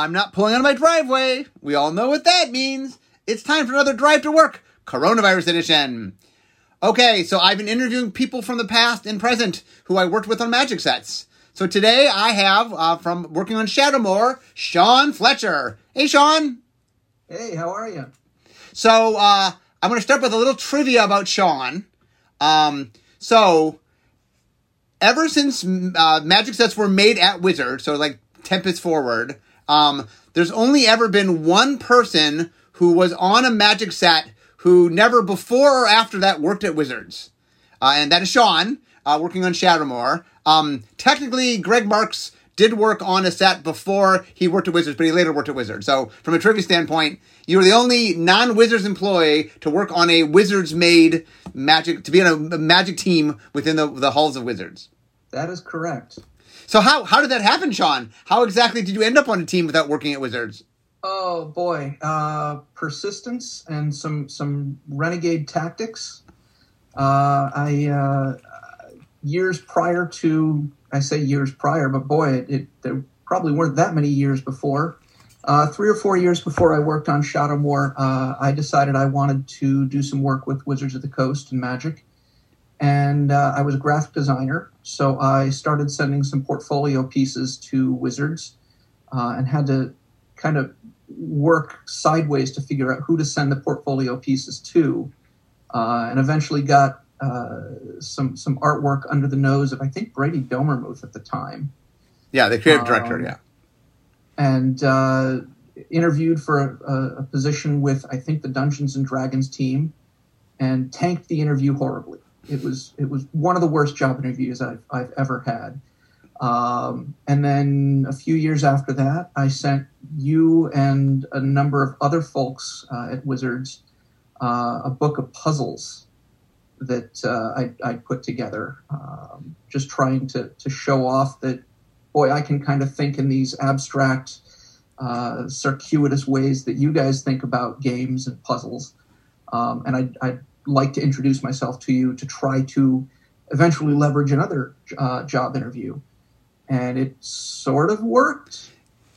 I'm not pulling out of my driveway. We all know what that means. It's time for another drive to work, coronavirus edition. Okay, so I've been interviewing people from the past and present who I worked with on magic sets. So today I have, uh, from working on Shadowmoor, Sean Fletcher. Hey, Sean. Hey, how are you? So uh, I'm going to start with a little trivia about Sean. Um, so ever since uh, magic sets were made at Wizard, so like Tempest forward, um, there's only ever been one person who was on a magic set who never before or after that worked at Wizards. Uh, and that is Sean, uh, working on Shadowmoor. Um, technically, Greg Marks did work on a set before he worked at Wizards, but he later worked at Wizards. So, from a trivia standpoint, you were the only non-Wizards employee to work on a Wizards-made magic to be on a magic team within the, the halls of Wizards. That is correct. So how how did that happen, Sean? How exactly did you end up on a team without working at Wizards? Oh boy, uh, persistence and some some renegade tactics. Uh, I uh, years prior to I say years prior, but boy, it, it there probably weren't that many years before. Uh, three or four years before I worked on Shadowmoor, uh, I decided I wanted to do some work with Wizards of the Coast and Magic, and uh, I was a graphic designer. So I started sending some portfolio pieces to Wizards uh, and had to kind of work sideways to figure out who to send the portfolio pieces to, uh, and eventually got uh, some some artwork under the nose of I think Brady Dommermuth at the time. Yeah, the creative director. Um, yeah, and uh, interviewed for a, a, position with I think the Dungeons and Dragons team, and tanked the interview horribly. It was it was one of the worst job interviews I've I've ever had. Um, and then a few years after that, I sent you and a number of other folks uh, at Wizards uh, a book of puzzles that uh, I, I, put together, um, just trying to, to show off that, boy, I can kind of think in these abstract, uh, circuitous ways that you guys think about games and puzzles. Um, and I, I like to introduce myself to you to try to eventually leverage another uh, job interview. And it sort of worked.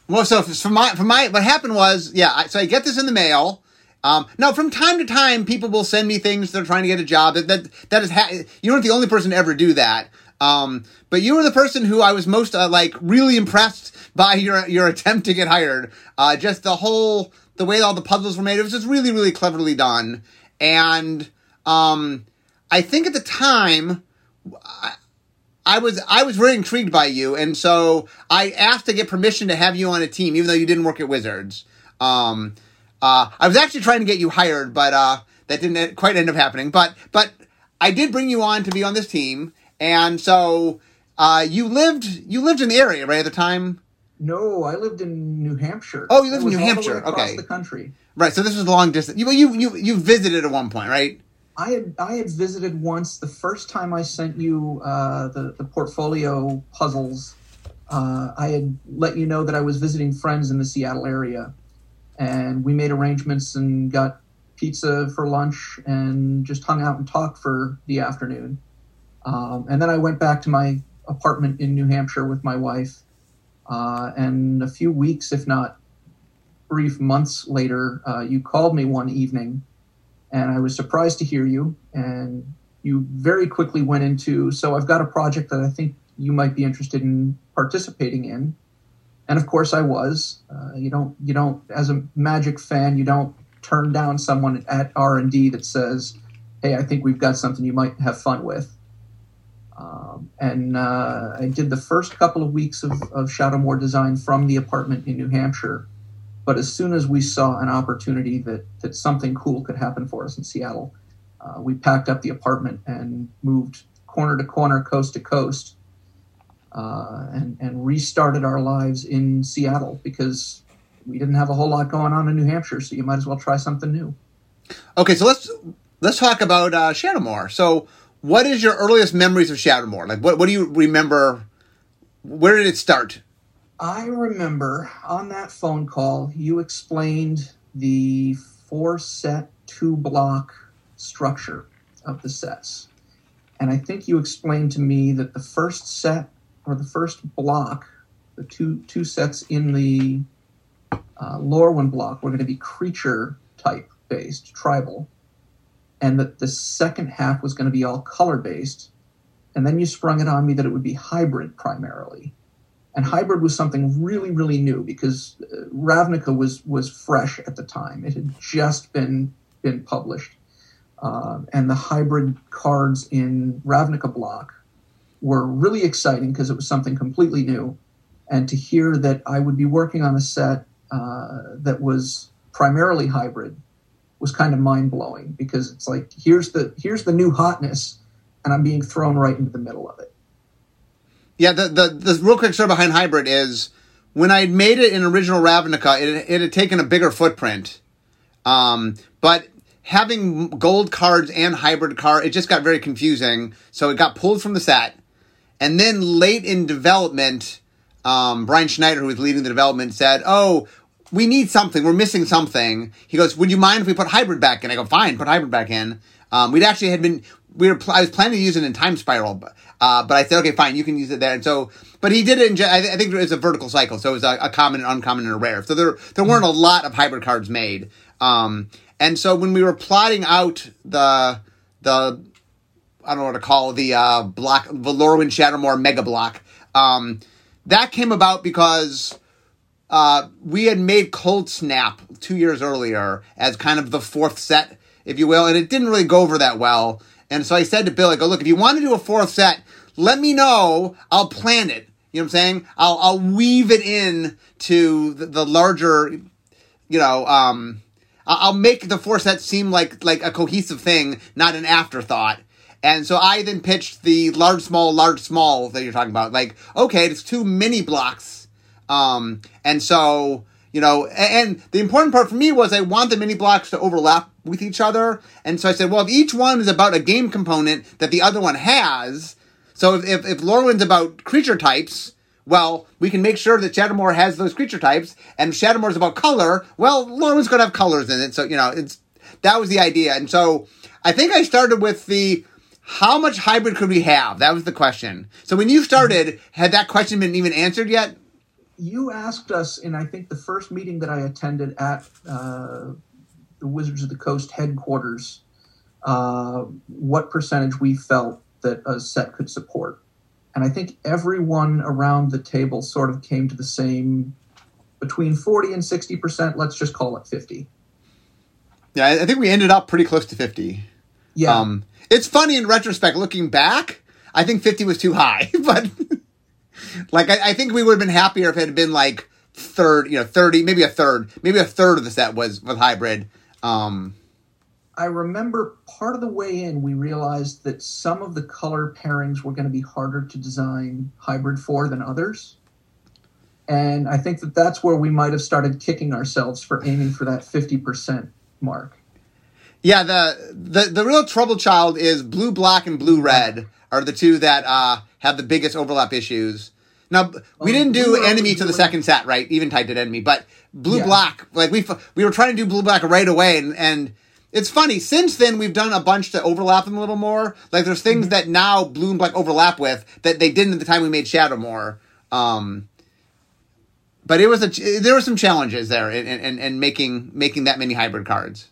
Well, so for my, for my, what happened was, yeah, so I get this in the mail. Um, now, from time to time, people will send me things. They're trying to get a job. That that, that is, ha- you aren't the only person to ever do that. Um, but you were the person who I was most uh, like really impressed by your your attempt to get hired. Uh, just the whole the way all the puzzles were made. It was just really really cleverly done. And um, I think at the time, I, I was I was very intrigued by you, and so I asked to get permission to have you on a team, even though you didn't work at Wizards. Um, uh, I was actually trying to get you hired, but uh, that didn't quite end up happening. But but I did bring you on to be on this team, and so uh, you lived you lived in the area right at the time. No, I lived in New Hampshire. Oh, you lived in New Hampshire. okay, the country. Right. So this was long distance. You you you you visited at one point, right? I had I had visited once. The first time I sent you uh, the the portfolio puzzles, uh, I had let you know that I was visiting friends in the Seattle area, and we made arrangements and got pizza for lunch and just hung out and talked for the afternoon. Um, and then I went back to my apartment in New Hampshire with my wife. Uh, and a few weeks, if not brief months later, uh, you called me one evening and I was surprised to hear you. And you very quickly went into so I've got a project that I think you might be interested in participating in. And of course, I was. Uh, you don't you don't as a Magic fan, you don't turn down someone at R and D that says, "Hey, I think we've got something you might have fun with." Um, and uh, I did the first couple of weeks of, of Shadowmoor design from the apartment in New Hampshire but as soon as we saw an opportunity that, that something cool could happen for us in Seattle, uh, we packed up the apartment and moved corner to corner, coast to coast, uh, and, and restarted our lives in Seattle because we didn't have a whole lot going on in New Hampshire, so you might as well try something new. Okay, so let's let's talk about uh, Shadowmoor. So, what is your earliest memories of Shadowmoor? Like, what what do you remember? Where did it start? I remember on that phone call, you explained the four set, two block structure of the sets. And I think you explained to me that the first set or the first block, the two two sets in the uh, Lorwyn block were going to be creature type based, tribal, and that the second half was going to be all color based. And then you sprung it on me that it would be hybrid primarily. And hybrid was something really, really new because uh, Ravnica was was fresh at the time. It had just been been published, uh, and the hybrid cards in Ravnica block were really exciting because it was something completely new. And to hear that I would be working on a set uh, that was primarily hybrid was kind of mind blowing because it's like here's the here's the new hotness, and I'm being thrown right into the middle of it. Yeah, the, the the real quick story behind hybrid is when I made it in original Ravnica, it, it had taken a bigger footprint, um, but having gold cards and hybrid card, it just got very confusing. So it got pulled from the set, and then late in development, um, Brian Schneider, who was leading the development, said, "Oh." We need something. We're missing something. He goes, "Would you mind if we put hybrid back in?" I go, "Fine, put hybrid back in." Um, we'd actually had been we were I was planning to use it in Time Spiral, but, uh, but I said, okay, fine, you can use it there. And so, but he did it in, I, I think it was a vertical cycle, so it was a, a, common and uncommon and a rare. So there there weren't a lot of hybrid cards made. Um, and so when we were plotting out the the I don't know what to call the uh, block, the Shadowmoor Mega Block, um, that came about because. Uh, we had made Cold Snap two years earlier as kind of the fourth set, if you will, and it didn't really go over that well. And so I said to Bill, I go, look, if you want to do a fourth set, let me know. I'll plan it. You know what I'm saying? I'll, I'll weave it in to the, the larger, you know, um, I'll make the fourth set seem like, like a cohesive thing, not an afterthought. And so I then pitched the large, small, large, small that you're talking about. Like, okay, it's two mini blocks. Um, and so, you know, and the important part for me was I want the mini blocks to overlap with each other. And so I said, well, if each one is about a game component that the other one has, so if, if, if Lorwyn's about creature types, well, we can make sure that Shadowmoor has those creature types, and Shadowmoor's about color, well, Lorwyn's going to have colors in it. So, you know, it's, that was the idea. And so I think I started with the, how much hybrid could we have? That was the question. So when you started, had that question been even answered yet? You asked us in I think the first meeting that I attended at uh, the Wizards of the Coast headquarters uh, what percentage we felt that a set could support, and I think everyone around the table sort of came to the same between forty and sixty percent. Let's just call it fifty. Yeah, I think we ended up pretty close to fifty. Yeah, um, it's funny in retrospect, looking back. I think fifty was too high, but like I, I, think we would have been happier if it had been like third, you know, thirty, maybe a third, maybe a third of the set was with hybrid. Um, I remember part of the way in, we realized that some of the color pairings were going to be harder to design hybrid for than others. And I think that that's where we might have started kicking ourselves for aiming for that 50% mark. Yeah, the, the, the real trouble child is blue, black, and blue, red are the two that uh, have the biggest overlap issues. Now we didn't do enemy to the second set, right? Even Eventide did enemy, but blue yeah. black, like we we were trying to do blue black right away, and and it's funny. Since then, we've done a bunch to overlap them a little more. Like there's things mm-hmm. that now blue and black overlap with that they didn't at the time we made Shadowmoor. Um, but it was a there were some challenges there in, in, in making making that many hybrid cards.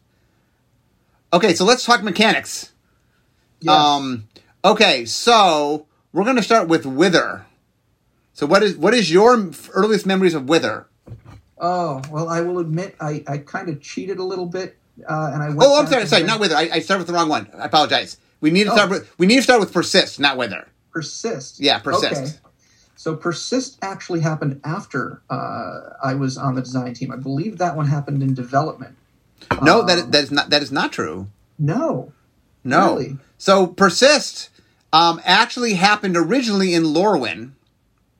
Okay, so let's talk mechanics. Yes. Um, okay, so we're going to start with Wither. So what is what is your earliest memories of Wither? Oh well, I will admit I, I kind of cheated a little bit, uh, and I. Went oh, I'm sorry, sorry, not Wither. I, I started with the wrong one. I apologize. We need to oh. start with we need to start with Persist, not Wither. Persist. Yeah, Persist. Okay. So Persist actually happened after uh, I was on the design team. I believe that one happened in development. No, um, that that is not that is not true. No. No. Really? So Persist um, actually happened originally in Lorwyn.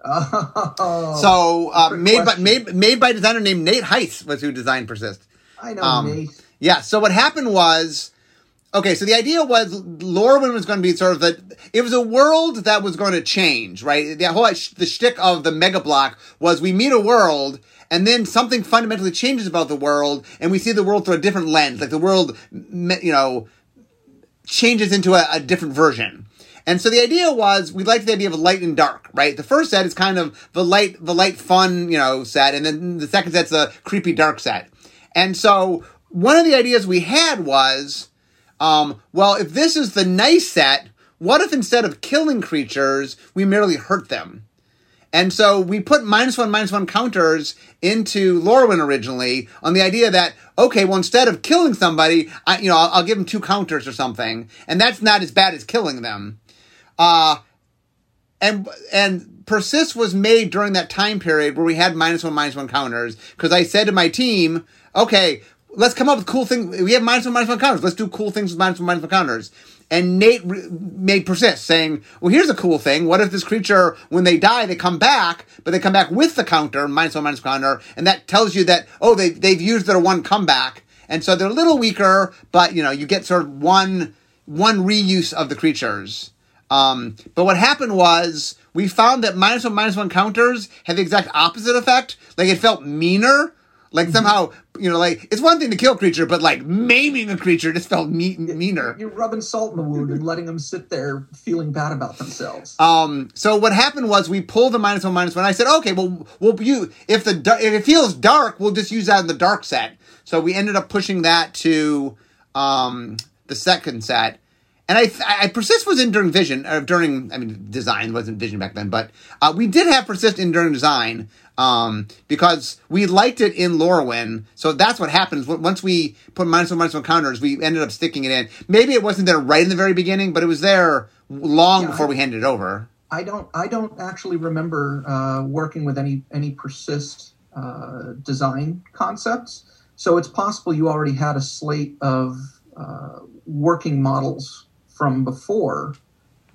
Oh, so uh, made by made made by a designer named Nate Heiss was who designed Persist. I know um, Nate. Yeah. So what happened was, okay. So the idea was Lorwyn was going to be sort of the. It was a world that was going to change, right? The whole the shtick of the Mega Block was we meet a world. And then something fundamentally changes about the world, and we see the world through a different lens. Like the world, you know, changes into a, a different version. And so the idea was we liked the idea of light and dark, right? The first set is kind of the light, the light fun, you know, set, and then the second set's a creepy dark set. And so one of the ideas we had was, um, well, if this is the nice set, what if instead of killing creatures, we merely hurt them? And so we put minus one, minus one counters into Lorwyn originally on the idea that, okay, well, instead of killing somebody, I, you know, I'll, I'll give them two counters or something. And that's not as bad as killing them. Uh, and, and Persist was made during that time period where we had minus one, minus one counters. Cause I said to my team, okay, let's come up with cool things. We have minus one, minus one counters. Let's do cool things with minus one, minus one counters. And Nate re- made persist, saying, "Well, here's a cool thing. What if this creature, when they die, they come back, but they come back with the counter minus one, minus counter, and that tells you that oh, they they've used their one comeback, and so they're a little weaker, but you know you get sort of one one reuse of the creatures." Um, but what happened was we found that minus one minus one counters had the exact opposite effect. Like it felt meaner. Like somehow, you know, like it's one thing to kill a creature, but like maiming a creature just felt me- meaner. You're rubbing salt in the wound and letting them sit there feeling bad about themselves. Um, so what happened was we pulled the minus one minus one. I said, okay, well, we'll you if the if it feels dark, we'll just use that in the dark set. So we ended up pushing that to um the second set. And I, I persist was in during vision or during I mean design wasn't vision back then, but uh, we did have persist in during design um, because we liked it in Lorwyn. So that's what happens once we put minus one minus one counters. We ended up sticking it in. Maybe it wasn't there right in the very beginning, but it was there long Yeah, before I- we handed it over. I don't. I don't actually remember uh, working with any any persist uh, design concepts. So it's possible you already had a slate of uh, working models from before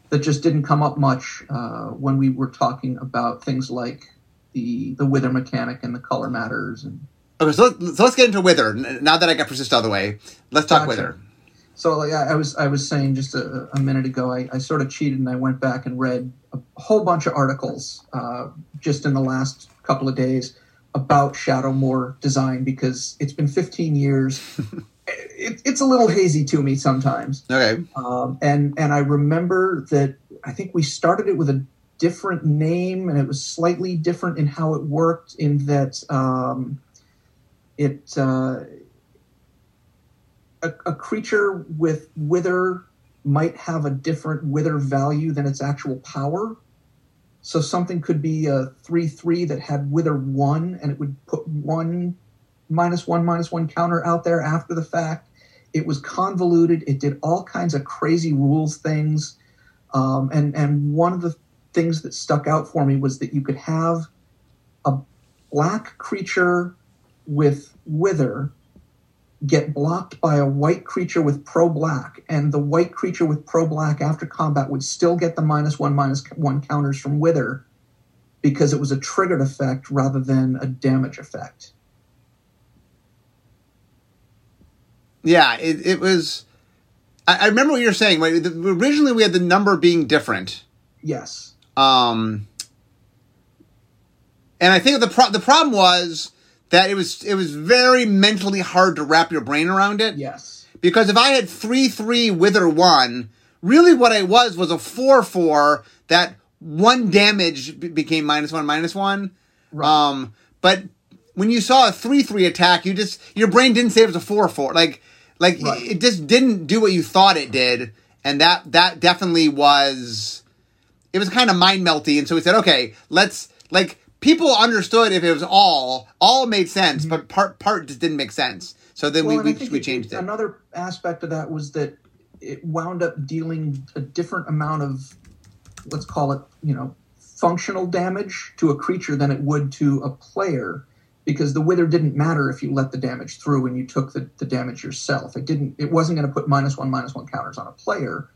that just didn't come up much uh, when we were talking about things like the the wither mechanic and the color matters and Okay, so let's, so let's get into Wither. Now that I got persist out of the way, let's talk Gotcha. Wither. So like I I was I was saying just a, a minute ago, I, I sort of cheated and I went back and read a whole bunch of articles uh, just in the last couple of days about Shadowmoor design because it's been 15 years. it, it's a little hazy to me sometimes, Okay. um, and and I remember that I think we started it with a different name and it was slightly different in how it worked in that um, it. Uh, a, a creature with wither might have a different wither value than its actual power. So something could be a three three that had wither one, and it would put one minus one minus one counter out there after the fact. It was convoluted. It did all kinds of crazy rules things, um, and and one of the things that stuck out for me was that you could have a black creature with wither get blocked by a white creature with pro black, and the white creature with pro black after combat would still get the minus one minus one counters from Wither because it was a triggered effect rather than a damage effect. Yeah, it, it was. I, I remember what you were saying. Right? The, originally, we had the number being different. Yes. Um, and I think the pro- the problem was that it was it was very mentally hard to wrap your brain around it. Yes. Because if I had three three wither one, really what I was was a four four that one damage be- became minus one minus one. Right. Um, but when you saw a three three attack, you just your brain didn't say it was a four four. Like like Right. it just didn't do what you thought it did, and that that definitely was it was kind of mind melty. And so we said, okay, let's like people understood if it was all all made sense, but part part just didn't make sense. So then Mm-hmm. Well, we we, we changed it. Another aspect of that was that it wound up dealing a different amount of, let's call it, you know, functional damage to a creature than it would to a player, because the wither didn't matter if you let the damage through and you took the, the damage yourself. It didn't. It wasn't going to put minus one minus one counters on a player.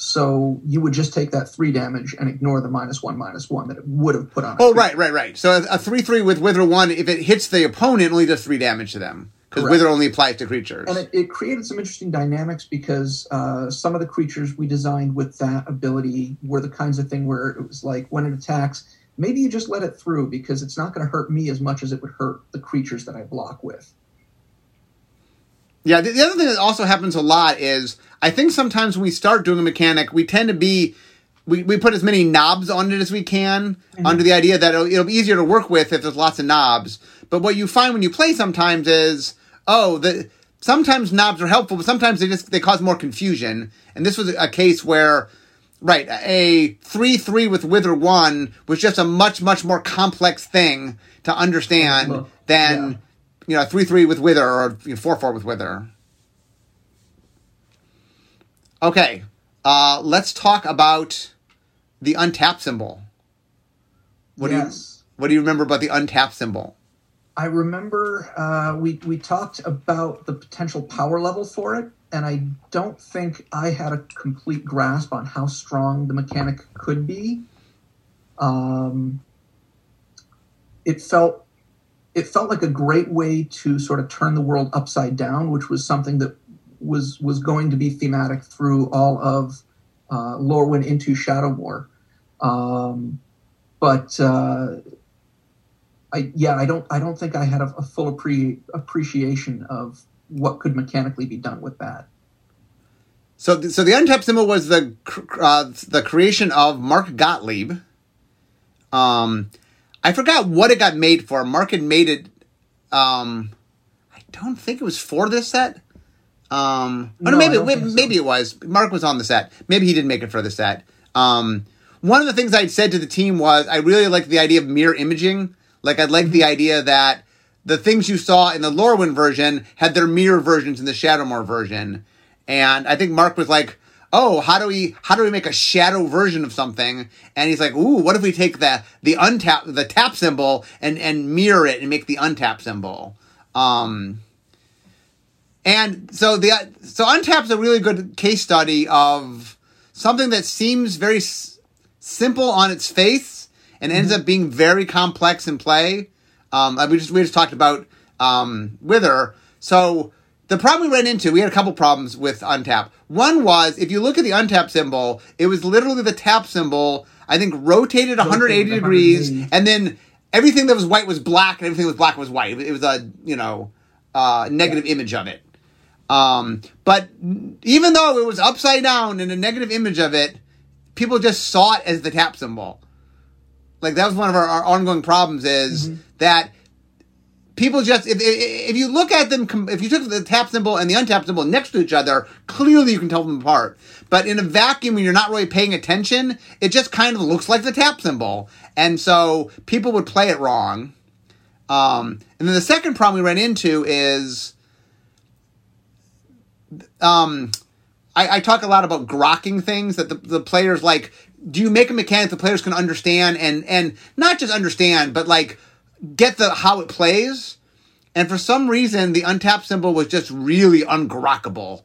So you would just take that three damage and ignore the minus one minus one that it would have put on. a Oh creature. right, right, right. So a, a three three with Wither one, if it hits the opponent, only does three damage to them because Wither only applies to creatures. and it, it created some interesting dynamics because uh, some of the creatures we designed with that ability were the kinds of thing where it was like when it attacks maybe you just let it through because it's not going to hurt me as much as it would hurt the creatures that i block with Yeah, the, the other thing that also happens a lot is I think sometimes when we start doing a mechanic, we tend to be we, we put as many knobs on it as we can mm-hmm. under the idea that it'll, it'll be easier to work with if there's lots of knobs. But what you find when you play sometimes is, oh, the sometimes knobs are helpful, but sometimes they just they cause more confusion. And this was a case where, right, a three three with wither one was just a much much more complex thing to understand Well, than yeah. you know three three with wither or four four with wither. Okay, uh, let's talk about the untap symbol. What yes. do you what do you remember about the untap symbol? I remember uh, we we talked about the potential power level for it, and I don't think I had a complete grasp on how strong the mechanic could be. Um, it felt it felt like a great way to sort of turn the world upside down, which was something that was was going to be thematic through all of uh, Lorwyn into Shadowmoor. Um, but uh, I yeah, I don't I don't think I had a, a full appre- appreciation of what could mechanically be done with that. So, so the untap symbol was the cr- uh, the creation of Mark Gottlieb. Um, I forgot what it got made for. Mark had made it. Um, I don't think it was for this set. Um, oh, no, I maybe don't maybe, think so. maybe it was. Mark was on the set. Maybe he didn't make it for the set. Um, one of the things I'd said to the team was I really like the idea of mirror imaging. Like I'd like the idea that the things you saw in the Lorwyn version had their mirror versions in the Shadowmoor version. And I think Mark was like, "Oh, how do we how do we make a shadow version of something?" And he's like, "Ooh, what if we take the the untap the tap symbol and and mirror it and make the untap symbol?" Um and so the so untap's a really good case study of something that seems very s- simple on its face and ends up being very complex in play. Um, we just we just talked about um, Wither. So the problem we ran into, we had a couple problems with untap. One was if you look at the untap symbol, it was literally the tap symbol. I think rotated 180 degrees, and then everything that was white was black, and everything that was black was white. It was a you know uh, negative image of it. Um, but even though it was upside down and a negative image of it, people just saw it as the tap symbol. Like that was one of our, our ongoing problems is that people just if, if you look at them if you took the tap symbol and the untap symbol next to each other, clearly you can tell them apart. But in a vacuum, when you're not really paying attention, it just kind of looks like the tap symbol, and so people would play it wrong. Um, and then the second problem we ran into is um, I, I talk a lot about grokking things that the, the players like. Do you make a mechanic the players can understand and and not just understand, but like get the how it plays? And for some reason, the untapped symbol was just really ungrokkable.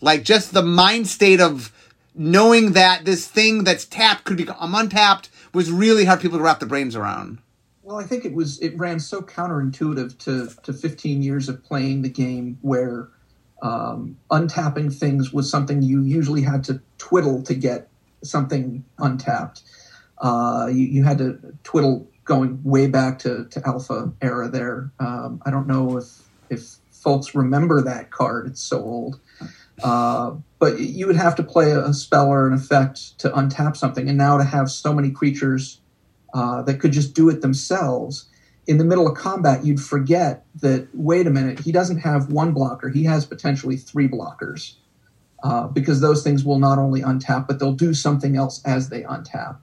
Like just the mind state of knowing that this thing that's tapped could become untapped was really hard people to wrap their brains around. Well, I think it was it ran so counterintuitive to to 15 years of playing the game where um, untapping things was something you usually had to twiddle to get something untapped. Uh, you, you had to twiddle going way back to, to alpha era there. Um, I don't know if if folks remember that card. It's so old. Uh, but you would have to play a spell or an effect to untap something, and now to have so many creatures uh, that could just do it themselves. In the middle of combat, you'd forget that, wait a minute, he doesn't have one blocker, he has potentially three blockers. Uh, because those things will not only untap, but they'll do something else as they untap.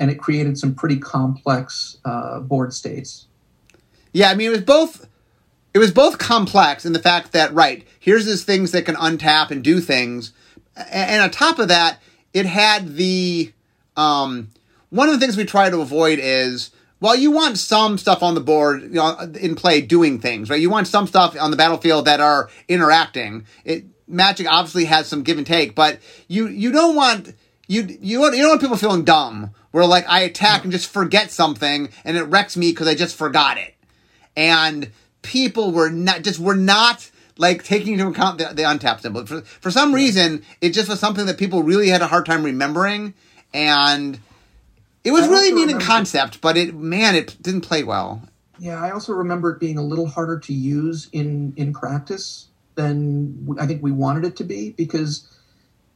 And it created some pretty complex uh, board states. Yeah, I mean it was both it was both complex in the fact that right, here's these things that can untap and do things. And on top of that, it had the um one of the things we try to avoid is well, you want some stuff on the board you know, in play doing things, right? You want some stuff on the battlefield that are interacting. It Magic obviously has some give and take, but you you don't want you you don't, you don't want people feeling dumb where like I attack and just forget something and it wrecks me because I just forgot it. And people were not just were not like taking into account the, the untap symbol. For for some reason it just was something that people really had a hard time remembering and it was really neat in concept but it man it didn't play well. Yeah, I also remember it being a little harder to use in in practice than I think we wanted it to be because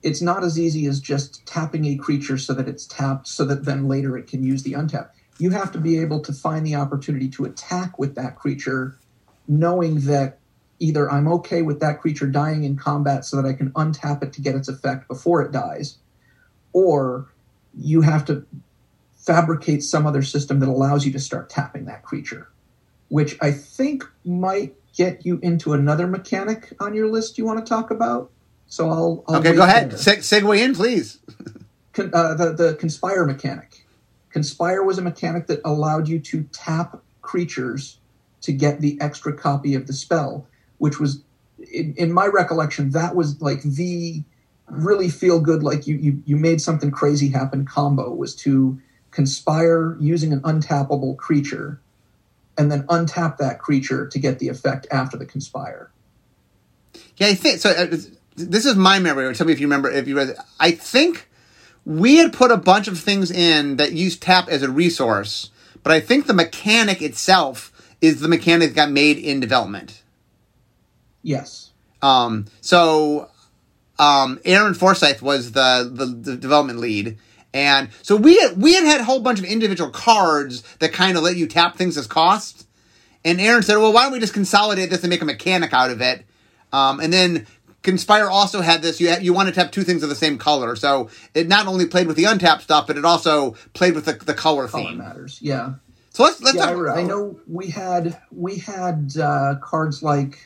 it's not as easy as just tapping a creature so that it's tapped, so that then later it can use the untap. You have to be able to find the opportunity to attack with that creature, knowing that either I'm okay with that creature dying in combat so that I can untap it to get its effect before it dies, or you have to fabricate some other system that allows you to start tapping that creature, which I think might get you into another mechanic on your list you want to talk about. So I'll, I'll okay. Go ahead. Se- segue in, please. Con- uh, the the conspire mechanic. Conspire was a mechanic that allowed you to tap creatures to get the extra copy of the spell, which was, in, in my recollection, that was like the really feel good, like you, you you made something crazy happen combo was to conspire using an untappable creature, and then untap that creature to get the effect after the conspire. Yeah, I think so. Uh, this is my memory. Tell me if you remember. If you read, it. I think we had put a bunch of things in that used tap as a resource, but I think the mechanic itself is the mechanic that got made in development. Yes. Um. So, um, Aaron Forsythe was the, the the development lead, and so we had, we had had a whole bunch of individual cards that kind of let you tap things as cost. And Aaron said, "Well, why don't we just consolidate this and make a mechanic out of it?" Um, and then Conspire also had this. You you wanted to have two things of the same color, so it not only played with the untapped stuff, but it also played with the, the color, color theme. matters. Yeah. So let's let's. Yeah, talk, I, I, know we had we had uh, cards like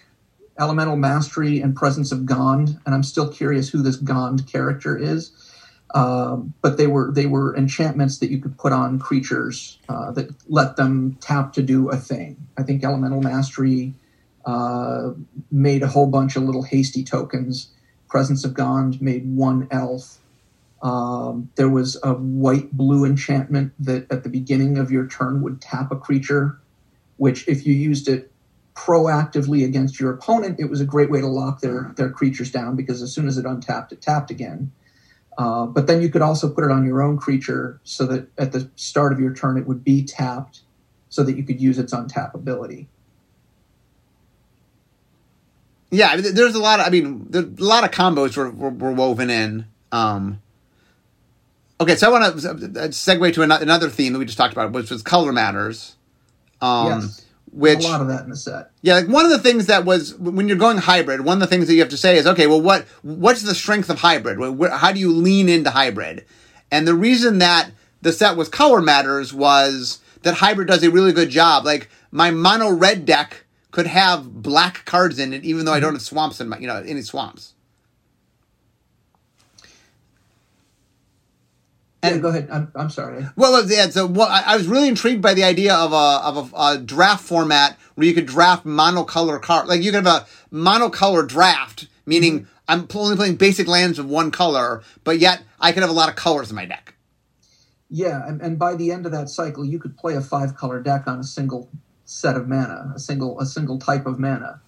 Elemental Mastery and Presence of Gond, and I'm still curious who this Gond character is. Um, but they were they were enchantments that you could put on creatures uh, that let them tap to do a thing. I think Elemental Mastery uh, made a whole bunch of little hasty tokens. Presence of Gond made one elf. Um, there was a white blue enchantment that at the beginning of your turn would tap a creature, which if you used it proactively against your opponent, it was a great way to lock their their creatures down because as soon as it untapped, it tapped again. Uh, but then you could also put it on your own creature so that at the start of your turn it would be tapped so that you could use its untap ability. Yeah, there's a lot of. I mean, there's a lot of combos were were, were woven in. Um, okay, so I want to segue to another theme that we just talked about, which was color matters. Um, yes. Which a lot of that in the set. Yeah, like one of the things that was when you're going hybrid, one of the things that you have to say is, okay, well, what what's the strength of hybrid? How do you lean into hybrid? And the reason that the set was color matters was that hybrid does a really good job. Like my mono red deck could have black cards in it, even though I don't have swamps in my, you know, any swamps. And yeah, go ahead. I'm, I'm sorry. Well, yeah. So well, I, I, was really intrigued by the idea of a of a, a, draft format where you could draft monocolor card. Like you could have a monocolor draft, meaning mm-hmm. I'm only playing basic lands of one color, but yet I could have a lot of colors in my deck. Yeah, and, and by the end of that cycle, you could play a five color deck on a single set of mana, a single a single type of mana.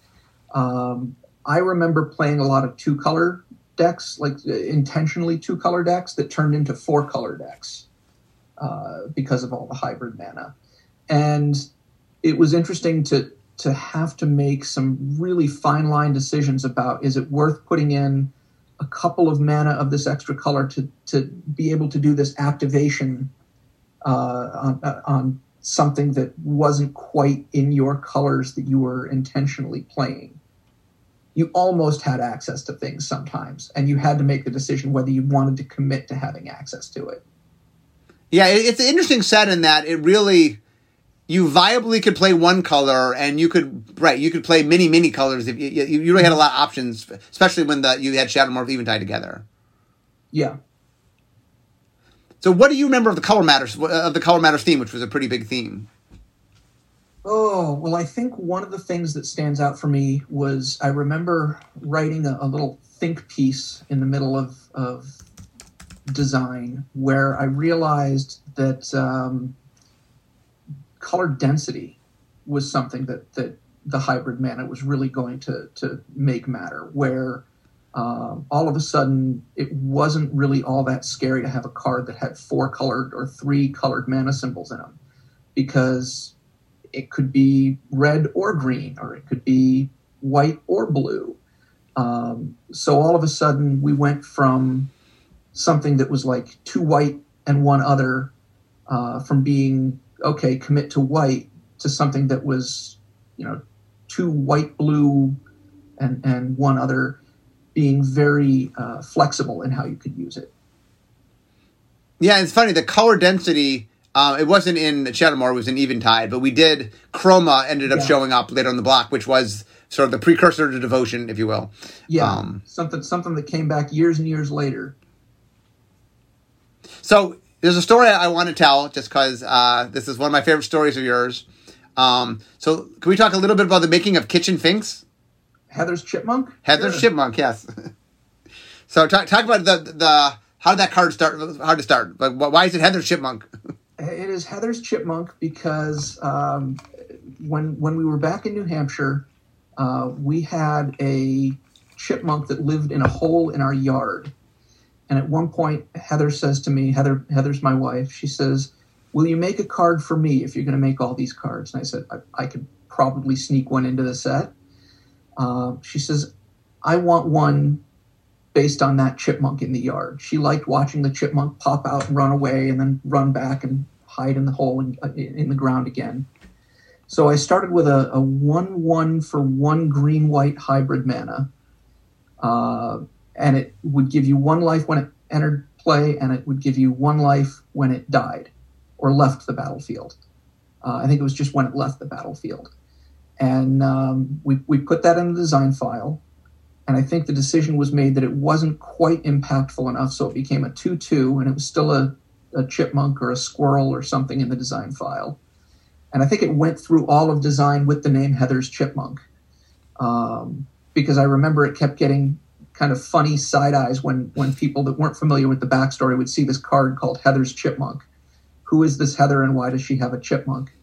Um, I remember playing a lot of two color decks, like intentionally two color decks that turned into four color decks uh, because of all the hybrid mana, and it was interesting to to have to make some really fine line decisions about is it worth putting in a couple of mana of this extra color to to be able to do this activation uh, on, on something that wasn't quite in your colors that you were intentionally playing. You almost had access to things sometimes, and you had to make the decision whether you wanted to commit to having access to it. Yeah, it's an interesting set in that it really you viably could play one color, and you could right you could play many many colors if you you really had a lot of options, especially when the you had Shadowmoor tied together. Yeah, so, what do you remember of the color matters of the color matters theme, which was a pretty big theme? Oh well, I think one of the things that stands out for me was I remember writing a, a little think piece in the middle of of design where I realized that um, color density was something that that the hybrid mana was really going to to make matter. Where um, all of a sudden it wasn't really all that scary to have a card that had four colored or three colored mana symbols in them because it could be red or green or it could be white or blue. Um, so all of a sudden, we went from something that was like two white and one other, uh, from being okay, commit to white, to something that was, you know, two white, blue, and and one other, being very uh, flexible in how you could use it. Yeah, it's funny. The color density, uh, it wasn't in Shadowmoor, it was in Eventide, but we did, Chroma ended up Yeah. showing up later on the block, which was sort of the precursor to Devotion, if you will. Yeah, Um, something something that came back years and years later. So there's a story I want to tell just because uh, this is one of my favorite stories of yours. Um, so can we talk a little bit about the making of Kitchen Finks? Heather's chipmunk. Heather's Sure. Chipmunk, yes. so talk, talk about the the how did that card start? How to start? Like, why is it Heather's Chipmunk? It is Heather's chipmunk because um, when when we were back in New Hampshire, uh, we had a chipmunk that lived in a hole in our yard. And at one point, Heather says to me, Heather Heather's my wife. She says, "Will you make a card for me if you're going to make all these cards?" And I said, "I, I could probably sneak one into the set." Uh, she says, "I want one based on that chipmunk in the yard. She liked watching the chipmunk pop out and run away and then run back and hide in the hole in, in the ground again. So I started with a, a 1 1 for one green white hybrid mana. Uh, and it would give you one life when it entered play, and it would give you one life when it died or left the battlefield. Uh, I think it was just when it left the battlefield. And um, we, we put that in the design file and I think the decision was made that it wasn't quite impactful enough, so it became a 2 2, and it was still a, a chipmunk or a squirrel or something in the design file. And I think it went through all of design with the name Heather's Chipmunk. Um, because I remember it kept getting kind of funny side eyes when, when people that weren't familiar with the backstory would see this card called Heather's Chipmunk. Who is this Heather and why does she have a chipmunk?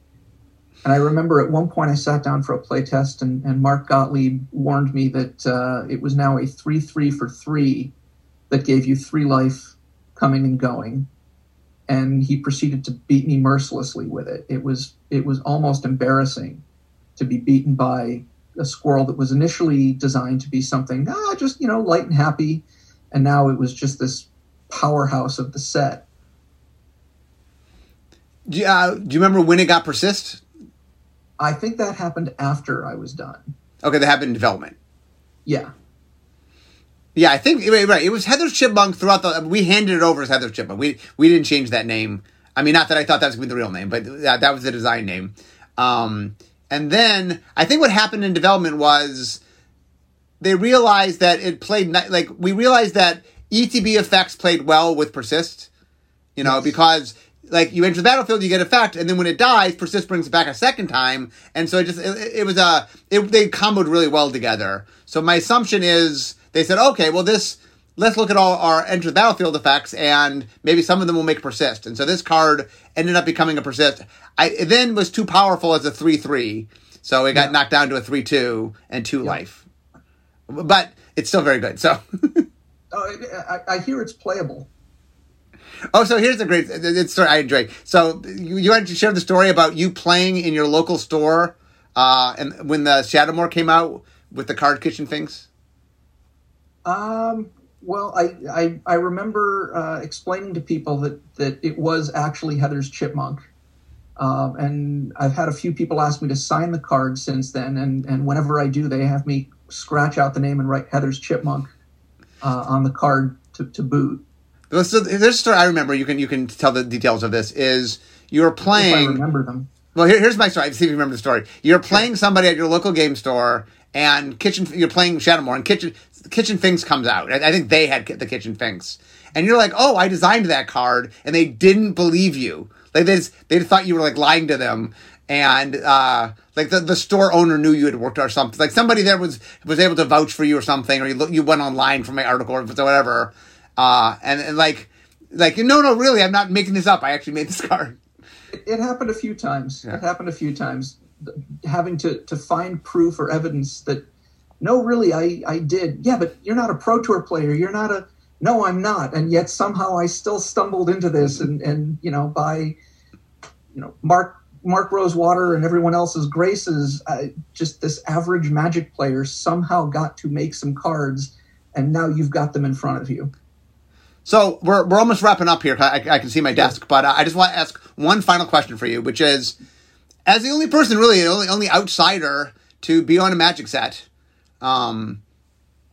And I remember at one point I sat down for a playtest, and, and Mark Gottlieb warned me that uh, it was now a 3 3 for 3 that gave you three life coming and going. And he proceeded to beat me mercilessly with it. It was it was almost embarrassing to be beaten by a squirrel that was initially designed to be something ah, just you know light and happy, and now it was just this powerhouse of the set. You, uh, do you remember when it got persist? I think that happened after I was done. Okay, that happened in development. Yeah. Yeah, I think right. right. It was Heather's Chipmunk throughout the. We handed it over as Heather's Chipmunk. We we didn't change that name. I mean, not that I thought that was going to be the real name, but that, that was the design name. Um, and then I think what happened in development was they realized that it played like we realized that ETB effects played well with persist. You know, Yes. because like you enter the battlefield, you get effect, and then when it dies, persist brings it back a second time, and so it just it, it was a it, they comboed really well together. So my assumption is they said, okay, well this let's look at all our enter the battlefield effects, and maybe some of them will make persist. And so this card ended up becoming a persist. I it then was too powerful as a three three, so it got Yeah. knocked down to a three two and two life. But it's still very good. So. Oh, I, I hear it's playable. Oh, so here's the great it's story I enjoyed. So you, you wanted to share the story about you playing in your local store, uh, and when the Shadowmoor came out with the card Kitchen Finks. Um, well, I, I, I remember uh, explaining to people that, that it was actually Heather's Chipmunk. Um, and I've had a few people ask me to sign the card since then. And, and whenever I do, they have me scratch out the name and write Heather's Chipmunk uh, on the card to, to boot. So there's a story I remember. You can you can tell the details of this. Is you were If I playing. remember them. Well, here, here's my story. See if you remember the story. You're playing somebody at your local game store, and kitchen. You're playing Shadowmoor, and kitchen kitchen Finks comes out. I, I think they had the kitchen finks, and you're like, "Oh, I designed that card," and they didn't believe you. Like they just, they thought you were like lying to them, and uh, like the, the store owner knew you had worked or something. Like somebody there was was able to vouch for you or something, or you look, you went online for my article or whatever. Uh, and, and like like no no really, I'm not making this up. I actually made this card. It, it happened a few times. Yeah. It happened a few times. Having to, to find proof or evidence that, no, really, I, I did. Yeah, but you're not a Pro Tour player. You're not a. No, I'm not. And yet somehow I still stumbled into this. And, and you know, by, you know, Mark Mark Rosewater and everyone else's graces, uh, just this average Magic player somehow got to make some cards, and now you've got them in front of you. So we're, we're almost wrapping up here. I, I can see my desk, but uh, I just want to ask one final question for you, which is, as the only person, really, the only, only outsider to be on a Magic set, um,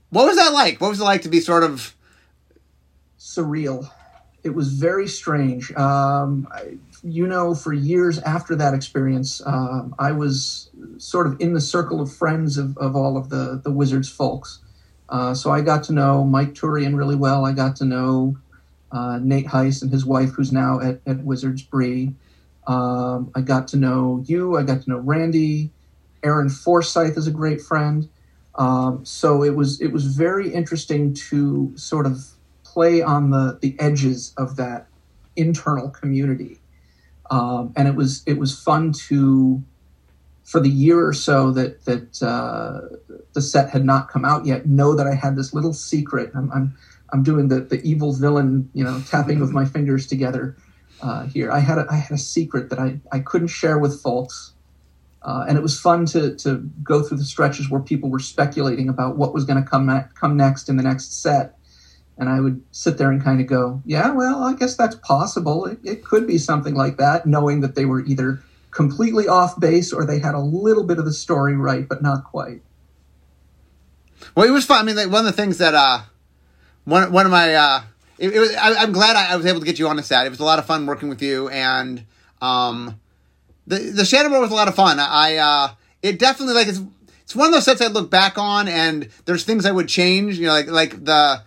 what was that like? What was it like to be sort of surreal? It was very strange. Um, I, you know, for years after that experience, um, I was sort of in the circle of friends of, of all of the, the Wizards folks. Uh, so I got to know Mike Turian really well. I got to know uh, Nate Heiss and his wife, who's now at, at Wizards Bree. Um, I got to know you. I got to know Randy. Aaron Forsythe is a great friend. Um, so it was it was very interesting to sort of play on the the edges of that internal community, um, and it was it was fun to for the year or so that that uh, the set had not come out yet, know that I had this little secret. I'm I'm, I'm doing the, the evil villain, you know, tapping of my fingers together uh, here. I had a, I had a secret that I, I couldn't share with folks, uh, and it was fun to to go through the stretches where people were speculating about what was going to come come next in the next set. And I would sit there and kind of go, yeah, well, I guess that's possible. It, it could be something like that, knowing that they were either completely off base or they had a little bit of the story right, but not quite. Well, it was fun. I mean, like, one of the things that uh, one one of my uh, it, it was. I, am glad I, I, was able to get you on the set. It was a lot of fun working with you, and um, the the Shadowmoor was a lot of fun. I uh, it definitely like it's it's one of those sets I look back on, and there's things I would change. You know, like like the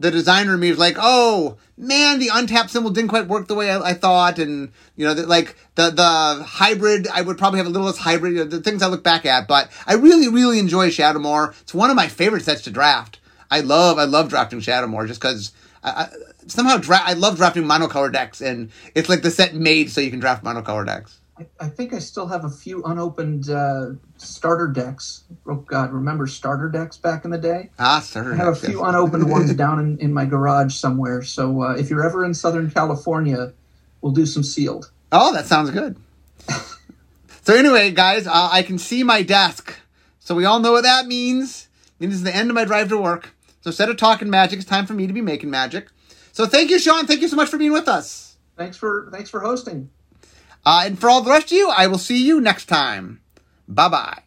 the designer me was like, oh man, the untapped symbol didn't quite work the way I, I thought, and you know, the, like the the hybrid, I would probably have a little less hybrid. You know, the things I look back at, but I really really enjoy Shadowmoor. It's one of my favorite sets to draft. I love I love drafting Shadowmoor just because I, I, somehow dra- I love drafting monocolor decks, and it's like the set made so you can draft monocolor decks. I, think I still have a few unopened uh, starter decks. Oh God, remember starter decks back in the day? Ah, starter. I have decks, a few unopened ones down in, in my garage somewhere. So uh, if you're ever in Southern California, we'll do some sealed. Oh, that sounds good. so anyway, guys, uh, I can see my desk, so we all know what that means. It means the end of my drive to work. So instead of talking magic, it's time for me to be making magic. So thank you, Sean. Thank you so much for being with us. Thanks for thanks for hosting. Uh, and for all the rest of you, I will see you next time. Bye bye.